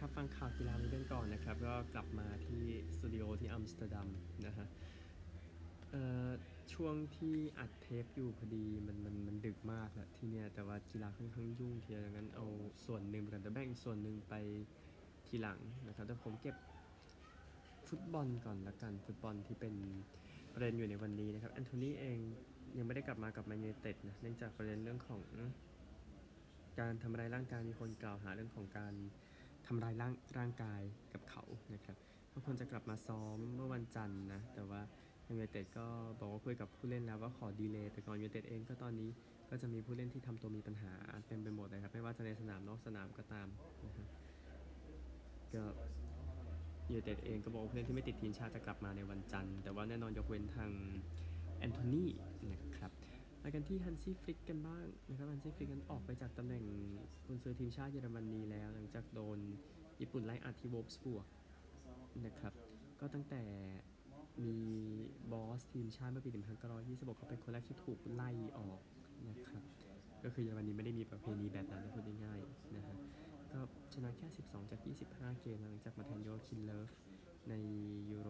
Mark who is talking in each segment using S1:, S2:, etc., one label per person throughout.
S1: ครับฟังข่าวกีฬานี้กันก่อนนะครับ ก็กลับมาที่สตูดิโอที่อัมสเตอร์ดัมนะฮะช่วงที่อัดเทปอยู่พอดีมันมันมันดึกมากแล้วที่เนี่ยแต่ว่ากีฬาค่อนข้างยุ่งทีเดียวดังนั้นเอาส่วนหนึ่งก่อนแต่แบ่งส่วนหนึ่งไปทีหลังนะครับแต่ผมเก็บฟุตบอลก่อนละกันฟุตบอลที่เป็นประเด็นอยู่ในวันนี้นะครับแอนโทนีเองยังไม่ได้กลับมากับแมนยูไนเต็ดนะเนื่องจากประเด็นเรื่องของการทำร้ายร่างกายมีคนกล่าวหาเรื่องของการ ทำร้ายร่างร่างกายกับเขานะครับเขาควรจะกลับมาซ้อมเมื่อวันจันทร์นะ แต่ว่ายูไนเต็ดก็บอกว่าคุยกับผู้เล่นแล้วว่าขอ delay ไปก่อนยูไนเต็ดเองก็ตอนนี้ก็จะมีผู้เล่นที่ทำตัวมีปัญหาเต็มไปหมดเลยครับ ไม่ว่าจะในสนามนอกสนามก็ตามนะครับก็ยูไนเต็ดเองก็บอกว่าผู้เล่นที่ไม่ติดทีมชาติจะกลับมาในวันจันทร์ แต่ว่าแน่นอนยกเว้นทางแอนโทนีนะครับ มากันที่ฮันซี่ฟลิกกันบ้างนะครับฮันซี่ฟลิกนั้นออกไปจากตำแหน่งกุนซือทีมชาติเยอรมนีแล้ว หลังจากโดนญี่ปุ่นไล่อัดที่โวล์ฟสบวร์กนะครับ ก็ตั้งแต่มีบอสทีมชาติเมื่อปี 1926เขาเป็นคนแรกที่ถูกไล่ออกนะครับ ก็คือเยอรมนีไม่ได้มีประเพณีแบบนั้นนะพูดง่ายๆนะฮะก็ชนะแค่ 12 จาก 25 เกมหลังจากมาแทนโยอาคิมเลิฟในยูโร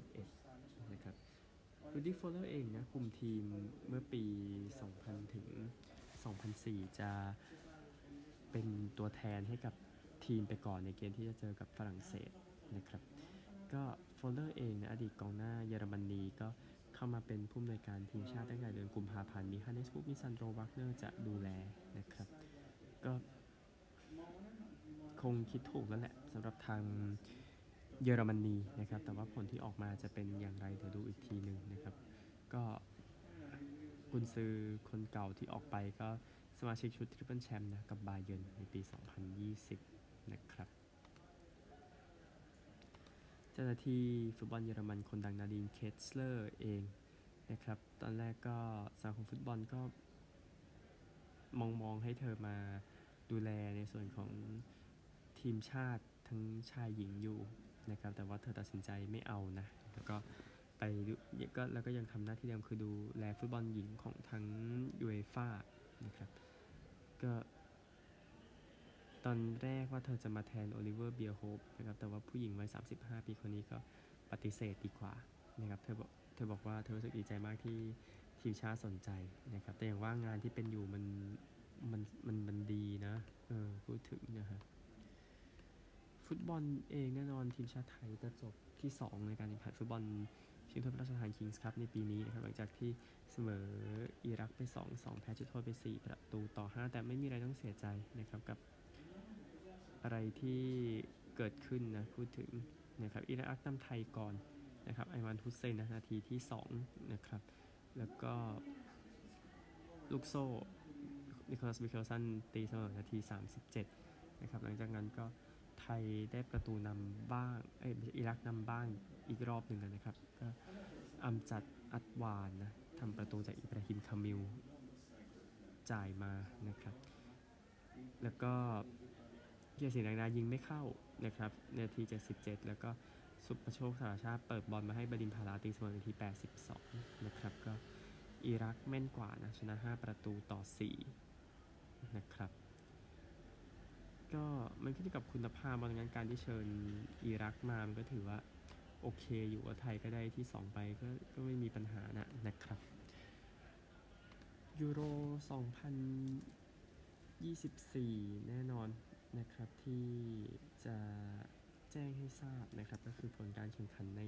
S1: 2021 นะครับ รูดี้โฟลเลอร์เองนะคุมทีมเมื่อปี 2000 ถึง 2004 จะเป็นตัวแทนให้กับทีมไปก่อนในเกมที่จะเจอกับฝรั่งเศสนะครับ ก็โฟลเลอร์เองนะอดีตกองหน้าเยอรมนีก็เข้ามาเป็นผู้อำนวยการทีมชาติตั้งแต่เดือนกุมภาพันธ์มีฮันเนสโวล์ฟมีซานโดรวากเนอร์จะดูแลนะครับ ก็คงคิดถูกแล้วแหละสำหรับทาง เยอรมนีนะครับ แต่ว่าผลที่ออกมาจะเป็นอย่างไรเดี๋ยวดูอีกทีหนึ่งนะครับ ก็กุนซือคนเก่าที่ออกไปก็สมาชิกชุดทริปเปิลแชมป์นะกับบาเยิร์นในปี 2020 นะครับเจ้าหน้าที่ฟุตบอลเยอรมันคนดังนาดีนเคสเลอร์เองนะครับ ตอนแรกก็สังคมฟุตบอลก็มองมองให้เธอมาดูแลในส่วนของทีมชาติทั้งชายหญิงอยู่ นะครับแต่ว่าเธอตัดสินใจไม่เอานะแล้วก็ไปก็แล้วก็ยังทำหน้าที่เดิมคือดูแลฟุตบอลหญิงของทั้งยูเอฟ่านะครับก็ตอนแรกว่าเธอจะมาแทนโอลิเวอร์เบียร์โฮฟฟ์นะครับแต่ว่าผู้หญิงวัย 35 ปีคนนี้ก็ปฏิเสธดีกว่านะครับเธอบอกเธอบอกว่าเธอรู้สึกดีใจมากที่ทีมชาติสนใจนะครับแต่อย่างว่างานที่เป็นอยู่มันมันมันมันดีนะเออพูดถึงนะฮะ ฟุตบอลเองแน่นอนทีมชาติไทยจะจบที่ 2 ในการแข่งขันฟุตบอลชิงถ้วยพระราชทานคิงส์คัพในปีนี้นะครับหลังจากที่เสมออิรักไป 2-2 แพ้จุดโทษไป 4 ประตูต่อ 5 แต่ไม่มีอะไรต้องเสียใจนะครับกับอะไรที่เกิดขึ้นนะพูดถึงนะครับอิรักนำไทยก่อนนะครับไอวานฮุสเซนนาทีที่ 2 นะครับ แล้วก็ลูกโซ่นิโคลัสมิเคลสันตีเสมอนาที 37 นะครับหลังจากนั้นก็ ทยได้ประตูนำบ้างเอ้ยอิรักนำบ้างอีกรอบหนึ่งนะครับก็อัมจัดอัดวานนะทำประตูจากอิบราฮิมคามิลจ่ายมานะครับ แล้วก็เกียรติศิลป์นายิงไม่เข้านะครับนาที 77 แล้วก็สุปโชคสารชาติเปิดบอลมาให้บดินพาราตีเสมอนาที 82 นะครับ ก็อิรักแม่นกว่านะชนะ 5 ประตูต่อ 4 นะครับ ก็มันขึ้นอยู่กับคุณภาพบางงานการที่เชิญอิรักมามันก็ถือว่าโอเคอยู่ว่าไทยก็ได้ที่ 2 ไปก็ก็ไม่มีปัญหานะนะครับยูโร 2024 แน่นอนนะครับที่จะแจ้งให้ทราบนะครับก็คือผลการแข่งขันใน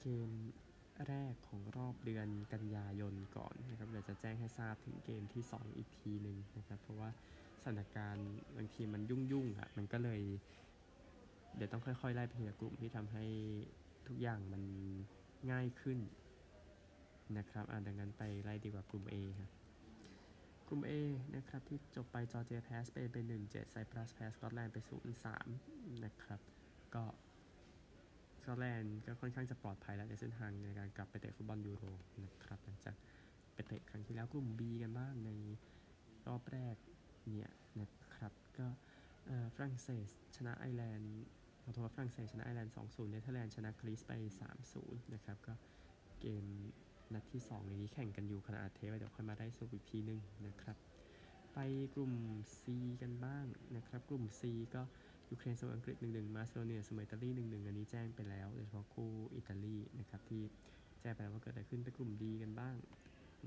S1: เกมแรกของรอบเดือนกันยายนก่อนนะครับเดี๋ยวจะแจ้งให้ทราบถึงเกมที่ 2 อีกทีหนึ่งนะครับ เพราะว่า สถานการณ์บางทีมันยุ่งๆอะมันก็เลย เดี๋ยวต้องค่อยๆไล่ไปทีลกลุ่มที่ทำให้ทุกอย่างมันง่ายขึ้นนะครับอ่าดังนั้นไปไล่ดีกว่ากลุ่ม A ครับกลุ่ม A นะครับที่จบไปจอร์เจียแพ้สเปนไป1-7ไซปรัสแพ้สกอตแลนด์ไป0-3นะครับ ก็สกอตแลนด์ก็ค่อนข้างจะปลอดภัยแล้วในเส้นทางในการกลับไปเตะฟุตบอลยูโรนะครับหลังจากไปเตะครั้งที่แล้วกลุ่ม B กันบ้างในรอบแรก เนี่ยนะครับก็ฝรั่งเศสชนะไอร์แลนด์ขอโทษฝรั่งเศสชนะไอร์แลนด์2-0เนเธอร์แลนด์ชนะกรีซไป 3-0 นะครับ ก็เกมนัดที่2ในนี้แข่งกันอยู่ขณะอัดเทปเดี๋ยวค่อยมาได้สรุปอีกทีนึงนะครับ ไปกลุ่ม C กันบ้างนะครับ กลุ่ม C ก็ยูเครนเสมออังกฤษ 1-1 มาซิโดเนียเสมออิตาลี 1-1 อันนี้แจ้งไปแล้วโดยเฉพาะคู่อิตาลีนะครับที่แจ้งไปแล้วว่าเกิดอะไรขึ้นไปกลุ่ม D กันบ้าง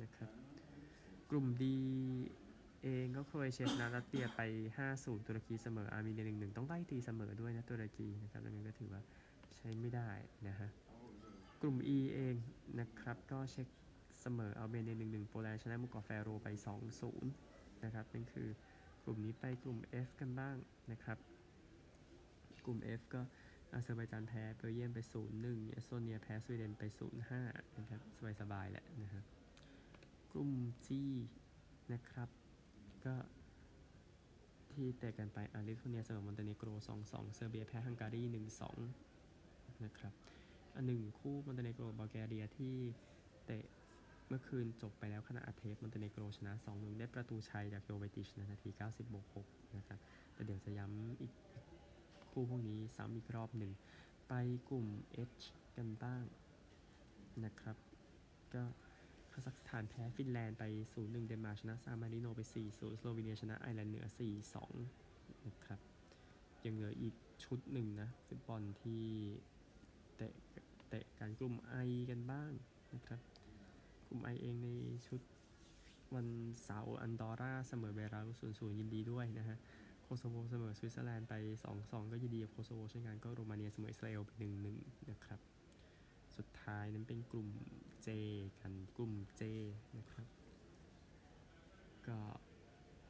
S1: นะครับ กลุ่ม D เองก็โครเชียชนะลัตเวียไป 5-0 ตุรกีเสมออาร์เมเนีย1-1 ต้องไล่ตีเสมอด้วยนะตุรกีนะครับดังนั้นก็ถือว่าใช้ไม่ได้นะฮะกลุ่ม E เองนะครับก็เช็กเสมออัลเบเนีย1-1 โปแลนด์ชนะหมู่เกาะแฟโรไป 2-0 นะครับนั่นคือกลุ่มนี้ไปกลุ่ม F กันบ้างนะครับ กลุ่ม F ก็อาเซอร์ไบจานแพ้เบลเยียมไป 0-1เอสโตเนียแพ้สวีเดนไป 0-5 นะครับ สบายๆแหละนะครับ กลุ่ม G นะครับ ก็ที่เตะกันไปลิทัวเนียเสมอมอนเตเนโกร2-2 เซอร์เบียแพ้ฮังการี 1-2 นะครับ อันหนึ่งคู่มอนเตเนโกรบัลแกเรียที่เตะเมื่อคืนจบไปแล้วขณะอัดเทปมอนเตเนโกรชนะ 2-1 ได้ประตูชัยจากโยเวติชนะนาที 90บวก6นะครับ แต่เดี๋ยวจะย้ำอีกคู่พวกนี้ซ้ำอีกรอบหนึ่ง ไปกลุ่ม H กันบ้างนะครับ ก็คาซัคสถานแพ้ฟินแลนด์ไป 0-1 เดนมาร์กชนะซานมาริโนไป 4-0 สโลวีเนียชนะไอร์แลนด์เหนือ 4-2 นะครับ ยังเหลืออีกชุดหนึ่งนะฟุตบอลที่เตะเตะกันกลุ่ม I กันบ้างนะครับ กลุ่ม I เองในชุดวันเสาร์อันดอร่าเสมอเบลารุส0 0ยินดีด้วยนะฮะ โคโซโวเสมอสวิตเซอร์แลนด์ไป 2-2 ก็ยินดีกับโคโซโวเช่นกันก็โรมาเนียเสมออิสราเอลไป1-1 นะครับ สุดท้ายนั้นเป็นกลุ่ม J กันกลุ่ม J นะครับ ก็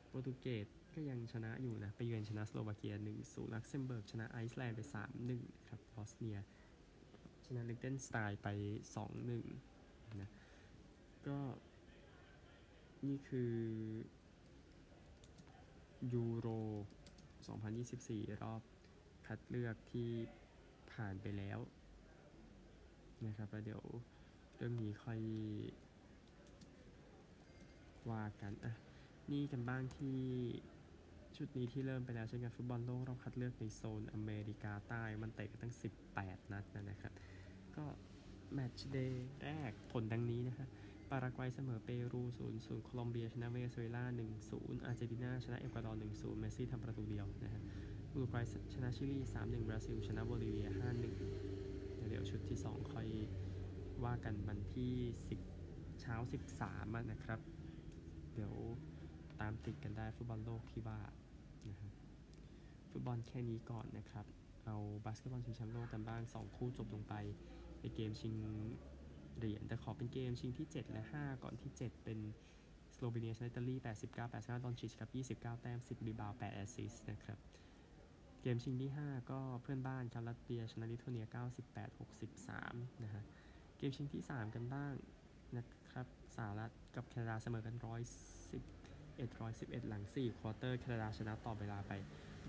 S1: โปรตุเกสก็ยังชนะอยู่นะไปเยือนชนะสโลวาเกีย1-0ลักเซมเบิร์กชนะไอซ์แลนด์ไป 3-1นะครับบอสเนีย ชนะลิกเทนสไตน์ไป 2-1นะก็นี่คือยูโร 2024 รอบคัดเลือกที่ผ่านไปแล้ว นะครับแล้วเดี๋ยวเรื่องนี้ค่อยว่ากันอะนี่กันบ้างที่ชุดนี้ที่เริ่มไปแล้วเช่นกันฟุตบอลโลกรอบคัดเลือกในโซนอเมริกาใต้มันเตะกันตั้ง 18 นัดนะนะครับ ก็แมตช์เดย์แรกผลดังนี้นะครับปารากวัยเสมอเปรู0-0โคลอมเบียชนะเวเนซุเอลา1-0 อาร์เจนตินาชนะเอกวาดอร์1-0 เมสซี่ทำประตูเดียวนะฮะอุรุกวัยชนะชิลี 3-1 บราซิล ชนะโบลิเวีย 5-1 เดี๋ยวชุดที่ 2 ค่อยว่ากันวันที่ 10 เช้า 13นะครับ เดี๋ยวตามติดกันได้ฟุตบอลโลกที่ว่านะฮะฟุตบอลแค่นี้ก่อนนะครับ เอาบาสเกตบอลชิงแชมป์โลกกันบ้าง 2 คู่จบลงไปในเกมชิงเหรียญแต่ขอเป็นเกมชิงที่ 7 และ 5 ก่อนที่ 7 เป็นสโลวีเนียชนะอิตาลี89 85ดอนชิชครับ29 แต้ม 10 rebound 8 assist นะครับ เกมชิงที่ 5 ก็เพื่อนบ้านครับรัสเซียชนะลิทัวเนีย 98 63 นะฮะ เกมชิงที่ 3 กันบ้างนะครับสหรัฐกับแคนาดาเสมอกัน 111 111 หลัง 4 ควอเตอร์ แคนาดาชนะต่อเวลาไป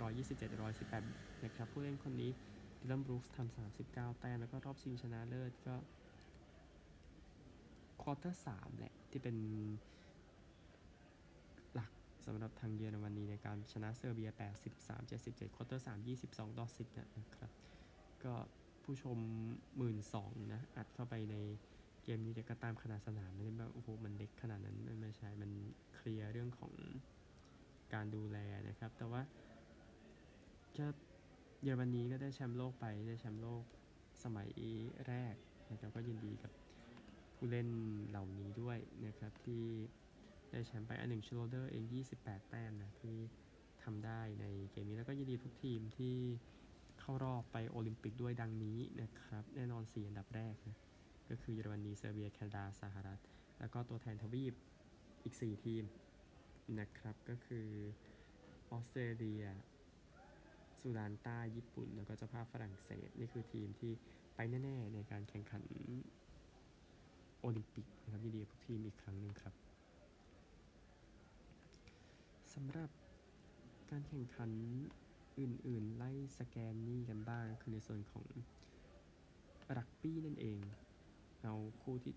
S1: 127 118 นะครับ ผู้เล่นคนนี้ดิลลอนบรูคส์ทำ 39 แต้ม แล้วก็รอบชิงชนะเลิศก็ควอเตอร์3แหละ ที่เป็น สำหรับทางเยอรมนีในการชนะเซอร์เบีย 83 77ควอเตอร์3 22 ต่อ 10 นะครับ ก็ผู้ชม 12,000นะ อัดเข้าไปในเกมนี้เด็กก็ตามขนาดสนามไม่ได้แบบโอ้โห มันเล็กขนาดนั้นไม่ใช่ มันเคลียร์เรื่องของการดูแลนะครับ แต่ว่าก็เยอรมนีก็ได้แชมป์โลกไป ได้แชมป์โลกสมัยแรกนะครับก็ยินดีกับผู้เล่นเหล่านี้ด้วยนะครับที่ ได้แชมป์ไปอันหนึ่งชโรเดอร์เอง 28 แต้มนะที่ทำได้ในเกมนี้แล้วก็ยินดีทุกทีมที่เข้ารอบไปโอลิมปิกด้วยดังนี้นะครับ แน่นอน 4 อันดับแรกนะก็คือเยอรมนีเซอร์เบียแคนาดาสหรัฐ แล้วก็ตัวแทนทวีปอีก 4 ทีมนะครับก็คือออสเตรเลียสุดานใต้ญี่ปุ่น แล้วก็เจ้าภาพฝรั่งเศส นี่คือทีมที่ไปแน่ ๆ ในการแข่งขันโอลิมปิกนะครับยินดีกับทุกทีมอีกครั้งหนึ่งครับ สำหรับการแข่งขันอื่นๆ ไล่สแกนนี่กันบ้าง คือในส่วนของรักบี้นั่นเอง เอาคู่ที่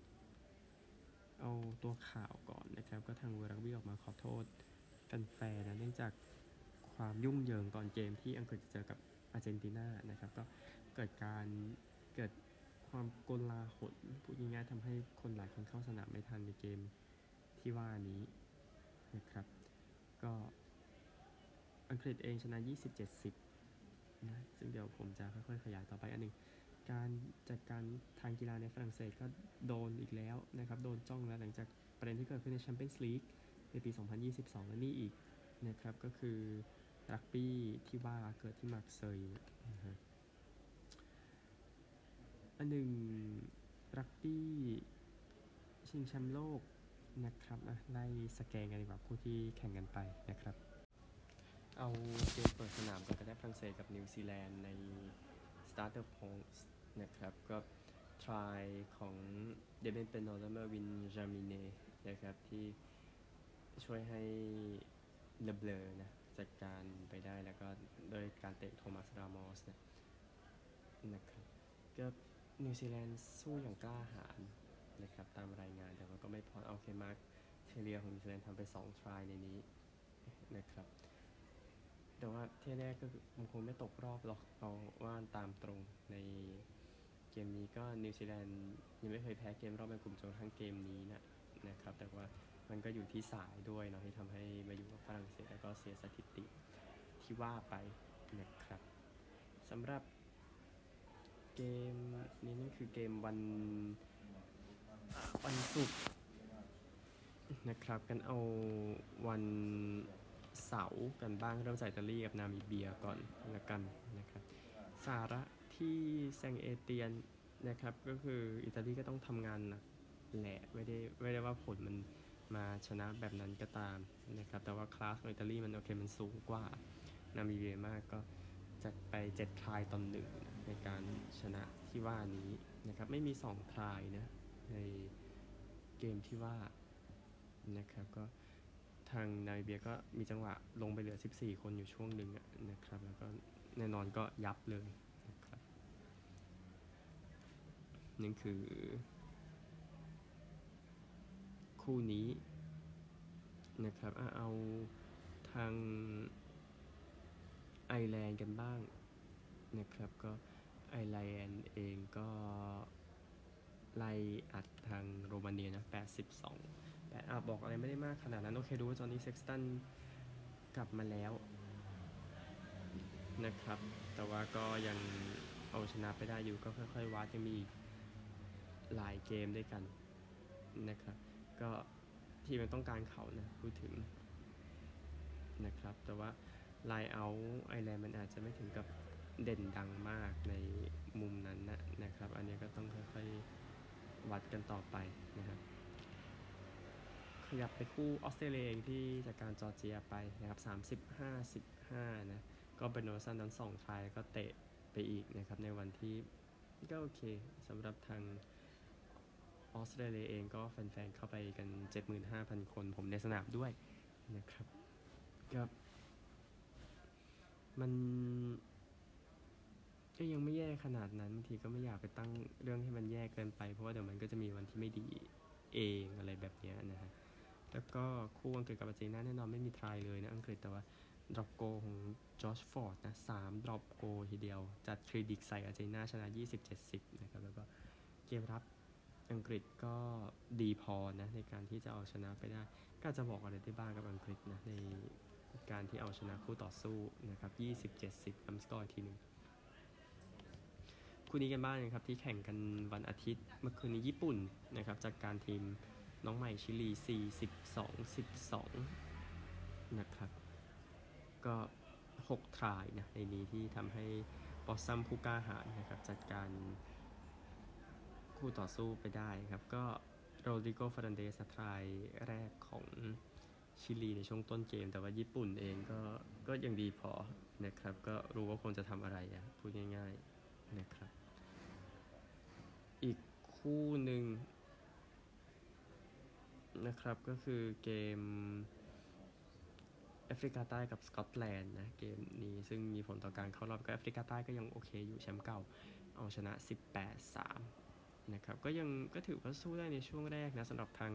S1: เอาตัวข่าวก่อนนะครับ ก็ทางเวรักบี้ออกมาขอโทษกันแฟนนะเนื่องจากความยุ่งเหยิงก่อนเกมที่อังกฤษจะเจอกับอาร์เจนตินานะครับ ก็เกิดการเกิดความโกลาหลพูดง่ายๆทำให้คนหลายคนเข้าสนามไม่ทันในเกมที่ว่านี้นะครับ ก็อังกฤษเองชนะ 20-70นะซึ่งเดี๋ยวผมจะค่อยๆขยายต่อไปอันหนึ่งการจัดการทางกีฬาในฝรั่งเศสก็โดนอีกแล้วนะครับ โดนจ้องแล้วหลังจากประเด็นที่เกิดขึ้นในแชมเปี้ยนส์ลีกในปี 2022 และนี่อีกนะครับ ก็คือรักบี้ที่ว่าเกิดที่มาร์กเซยนะฮะอันหนึ่งรักบี้ชิงแชมป์โลก นะครับอะไล่สแกนกันดีกว่าคู่ที่แข่งกันไปนะครับ เอาเกมเปิดสนามกันก็ได้ฝรั่งเศสกับนิวซีแลนด์ใน Stade de France นะครับก็ try ของเดเมียนเปอโนและเมลวินจามิเน่นะครับที่ช่วยให้เลอเบลอนะจัดการไปได้แล้วก็โดยการเตะโทมัสรามอสนะนะครับก็นิวซีแลนด์สู้อย่างกล้าหาญ นะครับตามรายงานแต่ว่าก็ไม่พอเอาเคมาร์กเทเลียของนิวซีแลนด์ทำไป2 try ในนี้นะครับแต่ว่าที่แน่ก็มันคงไม่ตกรอบหรอกเอาว่าตามตรงในเกมนี้ก็นิวซีแลนด์ยังไม่เคยแพ้เกมรอบแบ่งกลุ่มจนทั่งเกมนี้นะนะครับแต่ว่ามันก็อยู่ที่สายด้วยเนาะที่ทำให้มาอยู่กับฝรั่งเศสแล้วก็เสียสถิติที่ว่าไปนะครับสำหรับเกมนี้นั่นคือเกมวัน วันศุกร์นะครับกันเอาวันเสาร์กันบ้างเริ่มจากอิตาลีกับนามิเบียก่อนละกันนะครับสาระที่แซงเอเตียนนะครับก็คืออิตาลีก็ต้องทำงานนักแหละไม่ได้ไม่ได้ว่าผลมันมาชนะแบบนั้นก็ตามนะครับแต่ว่าคลาสของอิตาลีมันโอเคมันสูงกว่านามิเบียมากก็จัดไป7ทรายตอนหนึ่งในการชนะที่ว่านี้นะครับไม่มี 2 ทรายนะ ในเกมที่ว่านะครับก็ทางนาเบียก็มีจังหวะลงไปเหลือ 14 คนอยู่ช่วงหนึ่งนะครับ แล้วก็แน่นอนก็ยับเลยนะครับนั่นคือ คู่นี้นะครับเอาทางไอร์แลนด์กันบ้างนะครับก็ไอร์แลนด์เองก็ ไลอัดทางโรมาเนียนะ82แต่อาบอกอะไรไม่ได้มากขนาดนั้น โอเค ดูว่าจอห์นนี่เซ็กสตันกลับมาแล้วนะครับ แต่ว่าก็ยังเอาชนะไปได้อยู่ก็ค่อยๆวัดยังมีหลายเกมด้วยกันนะครับ ก็ทีมมันต้องการเขานะ พูดถึงนะครับ แต่ว่าไลน์เอาไอแลนด์มันอาจจะไม่ถึงกับเด่นดังมากในมุมนั้นนะนะครับ อันนี้ก็ต้องค่อยๆ วัดกันต่อไปนะครับ ขยับไปคู่ออสเตรเลียเองที่จากการจอร์เจียไปนะครับ35 15นะก็เป็นโนซันนั้น2ทรายก็เตะไปอีกนะครับ ในวันที่ก็โอเคสำหรับทางออสเตรเลียเองก็แฟนๆเข้าไปกัน 75,000 คนชมในสนามด้วยนะครับก็มัน ก็ยังไม่แย่ขนาดนั้นบางทีก็ไม่อยากไปตั้งเรื่องให้มันแย่เกินไป เพราะว่าเดี๋ยวมันก็จะมีวันที่ไม่ดีเองอะไรแบบนี้นะฮะแล้วก็คู่อังกฤษกับอาร์เจนตินาแน่นอนไม่มี try เลยนะอังกฤษแต่ว่า drop goal ของจอร์จฟอร์ดนะสาม drop goal ทีเดียว จัดเครดิตใส่อาร์เจนตินาชนะ 27-10 นะครับแล้วก็เกมรับอังกฤษก็ดีพอนะในการที่จะเอาชนะไปได้ ก็จะบอกอะไรได้บ้างกับอังกฤษนะในการที่เอาชนะคู่ต่อสู้นะครับ 20-70อัมสกอร์ทีหนึ่ง คู่นี้กันบ้างนะครับที่แข่งกันวันอาทิตย์เมื่อคืนนี้ญี่ปุ่นนะครับจากการทีมน้องใหม่ชิลี42 12 นะครับ ก็ 6 ทรายนะในนี้ที่ทำให้blossom ผู้กล้าหาญนะครับจัดการคู่ต่อสู้ไปได้ครับก็โรดริโกเฟอร์นานเดส try แรกของชิลีในช่วงต้นเกม แต่ว่าญี่ปุ่นเองก็ก็ยังดีพอนะครับ ก็รู้ว่าควรจะทำอะไรอะพูดง่าย ๆนะครับ คู่หนึ่งนะครับก็คือเกมแอฟริกาใต้กับสกอตแลนด์นะเกมนี้ซึ่งมีผลต่อการเข้ารอบก็แอฟริกาใต้ก็ยังโอเคอยู่แชมป์เก่าเอาชนะ 18-3 นะครับก็ยังก็ถือว่าสู้ได้ในช่วงแรกนะสำหรับทาง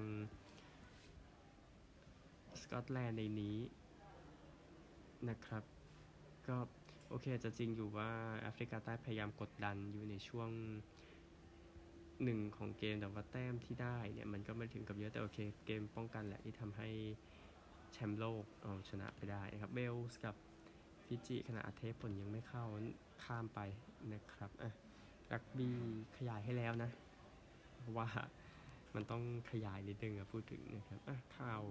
S1: สกอตแลนด์ในนี้นะครับ ก็โอเคจะจริงอยู่ว่าแอฟริกาใต้พยายามกดดันอยู่ในช่วง หนึ่งของเกมแต่ว่าแต้มที่ได้เนี่ยมันก็ไม่ถึงกับเยอะแต่โอเคเกมป้องกันแหละที่ทำให้แชมป์โลกเอาชนะไปได้นะครับเวลส์กับฟิจิขณะอัดเทปผลยังไม่เข้าข้ามไปนะครับอะรักบี้ขยายให้แล้วนะเพราะว่ามันต้องขยายนิดนึงอะพูดถึงนะครับอะข่าว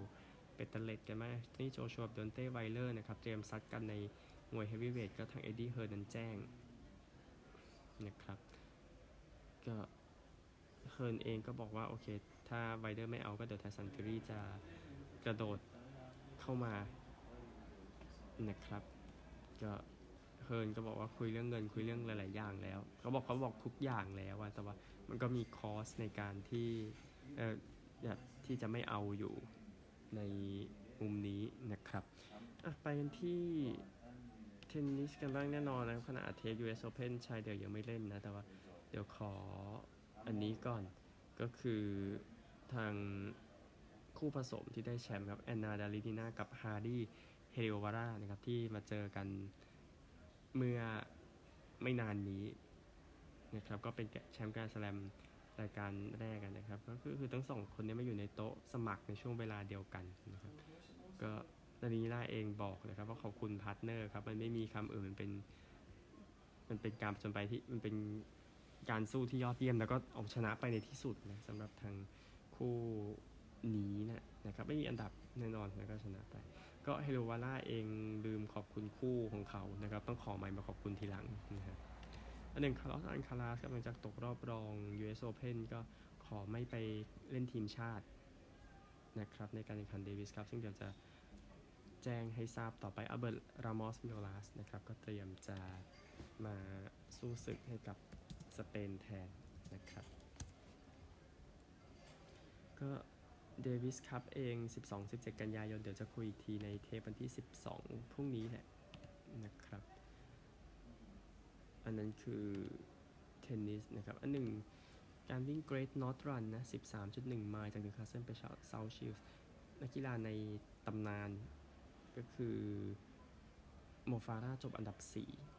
S1: เปตเตอร์เลตกันไหมนี่โจชัวบวกดีออนเตย์ไวลเดอร์นะครับเตรียมซัดกันในมวยเฮฟวีเวทก็ทางเอ็ดดี้เฮิร์นันแจ้งนะครับก็ เฮิร์นเองก็บอกว่าโอเค ถ้าไวลเดอร์ไม่เอาก็เดี๋ยวไทสันฟิวรี่จะกระโดดเข้ามานะครับ ก็เฮิร์นก็บอกว่าคุยเรื่องเงินคุยเรื่องหลาย ๆ อย่างแล้ว เขาบอกเขาบอกทุกอย่างแล้วอะแต่ว่ามันก็มี clause ในการที่เอ่อที่จะไม่เอาอยู่ในมุมนี้นะครับอะไปกันที่เทนนิสกันบ้างแน่นอนนะขณะเทป US Open ชายเดี่ยวยังไม่เล่นนะ แต่ว่าเดี๋ยวขอ อันนี้ก่อนก็คือทางคู่ผสมที่ได้แชมป์ครับแอนนาดานิลินากับแฮร์รี่เฮลิโอวารานะครับที่มาเจอกันเมื่อไม่นานนี้นะครับก็เป็นแชมป์แกรนด์สแลมรายการแรกกันนะครับ ก็คือคือทั้งสองคนนี้มาอยู่ในโต๊ะสมัครในช่วงเวลาเดียวกันนะครับก็ดานิลินาเองบอกนะครับว่าขอบคุณ partner ครับมันไม่มีคำอื่นมันเป็น มันเป็นการผจญภัยที่มันเป็น การสู้ที่ยอดเยี่ยม แล้วก็เอาชนะไปในที่สุดนะสำหรับทางคู่นี้นะนะครับไม่มีอันดับแน่นอนแล้วก็ชนะไป ก็เฮลิโอวาราเองลืมขอบคุณคู่ของเขานะครับ ต้องขอไมค์มาขอบคุณทีหลังนะครับอันหนึ่งคาร์ลอสอัลคาราซกำลังจากตกรอบรอง US Open ก็ขอไม่ไปเล่นทีมชาตินะครับในการแข่งขันเดวิสคัพ ซึ่งเดี๋ยวจะแจ้งให้ทราบต่อไปอัลเบิร์ตรามอส บิโญลาสนะครับ ก็เตรียมจะมาสู้ศึกให้กับ สเปนแทนนะครับ ก็เดวิสคัพเอง 12-17 กันยายน เดี๋ยวจะคุยอีกทีในเทปวันที่ 12 พรุ่งนี้แหละนะครับ อันนั้นคือเทนนิสนะครับ อันหนึ่งการวิ่ง Great North Run นะ 13.1 ไมล์จากนิวคาสเซิลไปเซาท์ชิลส์นักกีฬาในตำนานก็คือโมฟาราห์จบอันดับ 4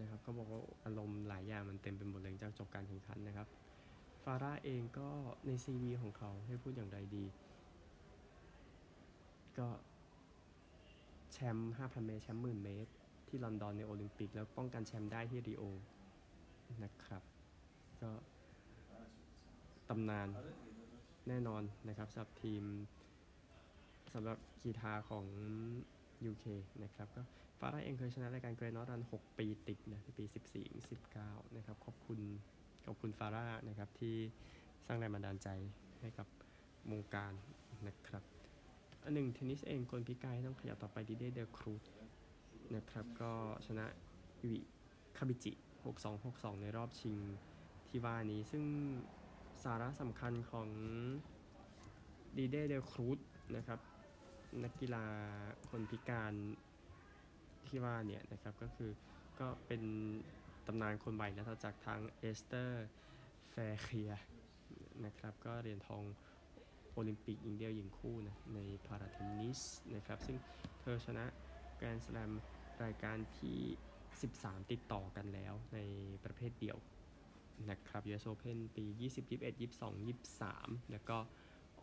S1: นะครับเขาบอกว่าอารมณ์หลายอย่างมันเต็มไปหมดเลยจากจบการแข่งขันนะครับ ฟาราห์เองก็ใน CV ของเขาให้พูดอย่างไรดี ก็แชมป์5,000 เมตร แชมป์หมื่นเมตร ที่ลอนดอนในโอลิมปิก แล้วป้องกันแชมป์ได้ที่ริโอนะครับ ก็ตำนานแน่นอนนะครับสำหรับทีมสำหรับกีฬาของ UK นะครับก็ฟาร่าเองเคยชนะรายการเกรนอรัน 6 ปีติดนะในปี 14 19 นะครับ ขอบคุณขอบคุณฟาร่านะครับที่สร้างแรงบันดาลใจให้กับวงการนะครับอันหนึ่งเทนนิสเองคนพิการต้องขยับต่อไปดีเดเดอ กรูทนะครับก็ชนะยูอิคามิจิ 6-2 6-2 ในรอบชิงที่ว่านี้ ซึ่งสาระสำคัญของดีเดเดอ กรูทนะครับ นักกีฬาคนพิการที่ว่าเนี่ยนะครับก็คือก็เป็นตำนานคนใหม่นะจากทางเอสเตอร์แฟร์เคียร์นะครับก็เหรียญทองโอลิมปิกหญิงเดียวหญิงคู่นะในพาราเทนนิสนะครับซึ่งเธอชนะแกรนด์สแลมรายการที่ 13 ติดต่อกันแล้วในประเภทเดี่ยวนะครับ US Open ปี 20 21 22 23 แล้วก็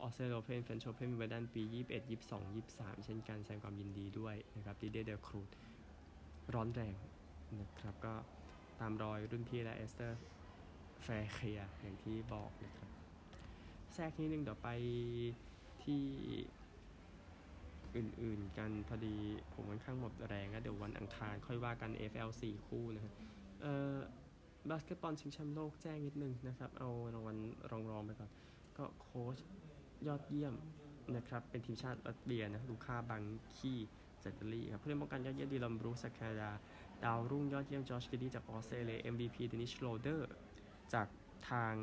S1: ออสเตรเลียนโอเพนเฟรนช์โอเพนวิมเบลดันปี 21 22 23 เช่นกันแสดงความยินดีด้วยนะครับดีเดเดอ กรูทร้อนแรงนะครับก็ตามรอยรุ่นพี่และเอสเตอร์แฟร์เคียร์อย่างที่บอกนะครับแทรกนิดนึงเดี๋ยวไปที่อื่นๆกันพอดีผมค่อนข้างหมดแรงแล้วเดี๋ยววันอังคารค่อยว่ากัน AFL 4 คู่นะครับเอ่อบาสเกตบอลชิงแชมป์โลกแจ้งนิดนึงนะครับ เอารางวัลรองๆไปก่อน ก็โค้ช ยอดเยี่ยมนะครับเป็นทีมชาติลัตเวียนะลูคาบันคีเซตเตอรี่ครับผู้เล่นป้องกันยอดเยี่ยมดีลัมบรูสแคดาดาวรุ่งยอดเยี่ยมจอร์จกิดีจากออสเตรเลีย MVP เดนิชโรเดอร์จากทาง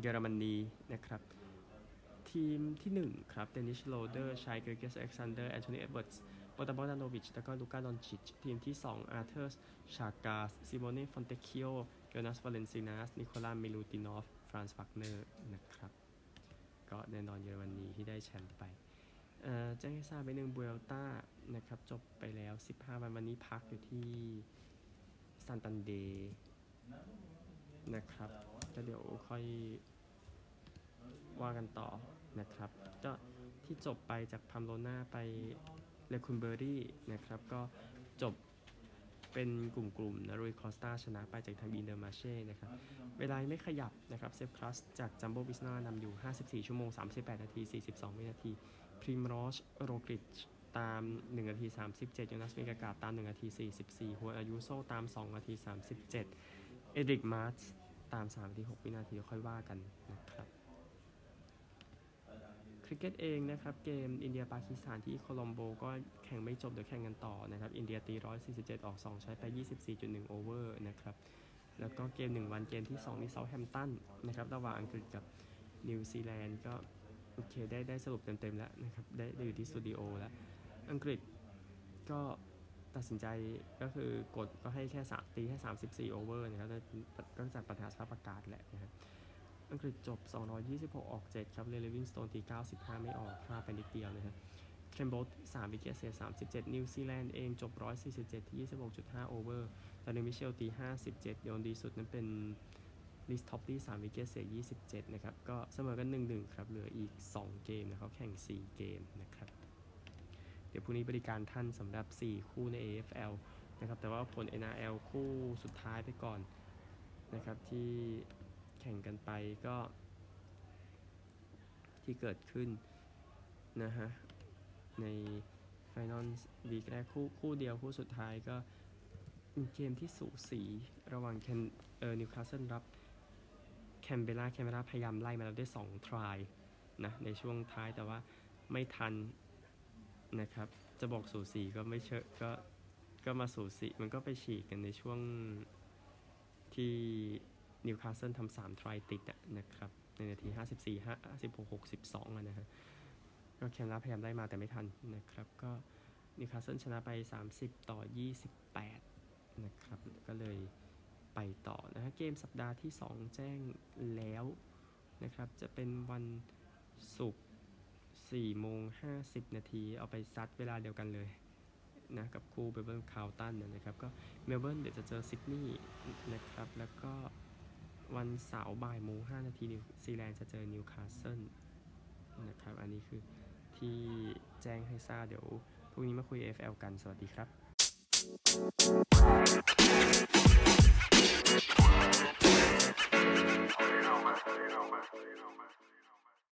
S1: เยอรมนีนะครับทีมที่ 1 ครับ เดนิชโรเดอร์ชายเกรเกสอเล็กซานเดอร์ แอนโทนีเอ็ดเวิร์ดส์โบตาบอดานโนวิช แล้วก็ลูกาดอนชิช ทีมที่ 2 อาร์เธอร์ชากาส ซิโมเน่ ฟอนเตคิโอ เกนัส วาเลนซินัส นิโคลาเมลูตินอฟ ฟรานซ์ฟักเนอร์ นะครับ ก็แน่นอนเยอรมนีที่ได้แชมป์ไปแจ้งให้ทราบไปหนึ่งบูเอลต้านะครับจบไปแล้ว 15 วันวันนี้พักอยู่ที่ซานตานเดร์นะครับแล้วเดี๋ยวค่อยว่ากันต่อนะครับก็ที่จบไปจากปัมโปลนาไปเลคุนเบอรี่นะครับ ก็จบ เป็นกลุ่มๆนะรุยคอสตาชนะไปจากทางอินเตอร์มาร์เช่นะครับ เวลาไม่ขยับนะครับเซปป์ คุสส์จากจัมโบวิสมานำอยู่ 54 ชั่วโมง 38 นาที 42 วินาทีพรีมอซ โรกลิชตาม 1 นาที 37โยนัส วิงเกการ์ดตาม 1 นาที 44ฮวน อายูโซตาม 2 นาที 37 เอดริกมาร์ชตาม 3 นาที 6 วินาทีค่อยว่ากันนะครับ คริกเก็ตเองนะครับเกมอินเดียปากีสถานที่โคลอมโบก็แข่งไม่จบเดี๋ยวแข่งกันต่อนะครับอินเดียตี 147 ออก 2 ใช้ไป 24.1 over นะครับแล้วก็เกม 1 วันเกมที่2ที่เซาแฮมตันนะครับระหว่างอังกฤษกับนิวซีแลนด์ก็โอเคได้ได้สรุปเต็มๆแล้วนะครับได้ได้อยู่ที่สตูดิโอแล้ว อังกฤษก็ตัดสินใจก็คือกดก็ให้แค่สามตีแค่ 34 over นะครับก็จากปัญหาสภาพอากาศแหละนะครับ อังกฤษจบ 226 ออก 7 ครับเลียม ลิฟวิงสโตนตี 95 ไม่ออกพลาดไปนิดเดียวนะครับเคมโบส3วิกเกตเสีย37 นิวซีแลนด์เองจบ 147 ที่ 26.5 over แดริล มิตเชลล์ตี 57 โยนดีสุดนั้นเป็นรีซ ท็อปลีย์ 3 wicket เสีย27 นะครับ ก็เสมอกัน 1-1 ครับ เหลืออีก 2 เกมนะครับแข่ง 4 เกมนะครับ เดี๋ยวพรุ่งนี้บริการท่านสำหรับ 4 คู่ใน AFL นะครับ แต่ว่าผล NRL คู่สุดท้ายไปก่อนนะครับที่แข่งกันไปก็ที่เกิดขึ้นนะฮะ ใน final week แรกคู่คู่เดียวคู่สุดท้ายก็เป็นเกมที่สูสีระหว่างแคนเออนิวคาสเซิลกับแคนเบราแคนเบราพยายามไล่มาแล้วได้2 try นะในช่วงท้ายแต่ว่าไม่ทันนะครับ จะบอกสูสีก็ไม่เชอะก็ก็มาสูสีมันก็ไปฉีกกันในช่วงที่ นิวคาสเซิลทำสาม try ติดนะครับ ในนาที 54 56 62อะนะฮะก็แคนเบราพยายามได้มาแต่ไม่ทันนะครับ ก็นิวคาสเซิลชนะไป 30 ต่อ 28 นะครับ ก็เลยไปต่อนะฮะ เกมสัปดาห์ที่ 2 แจ้งแล้วนะครับ จะเป็นวันศุกร์4โมง 50 นาที เอาไปซัดเวลาเดียวกันเลยนะกับคู่เมลเบิร์นคาร์ลตันนะครับ ก็เมลเบิร์นเดี๋ยวจะเจอซิดนีย์นะครับ แล้วก็ วันเสาร์บ่ายโมง5นาทีนิวซีแลนด์จะเจอนิวคาสเซิลนะครับ อันนี้คือที่แจ้งให้ทราบเดี๋ยวพรุ่งนี้มาคุย AFL กัน สวัสดีครับ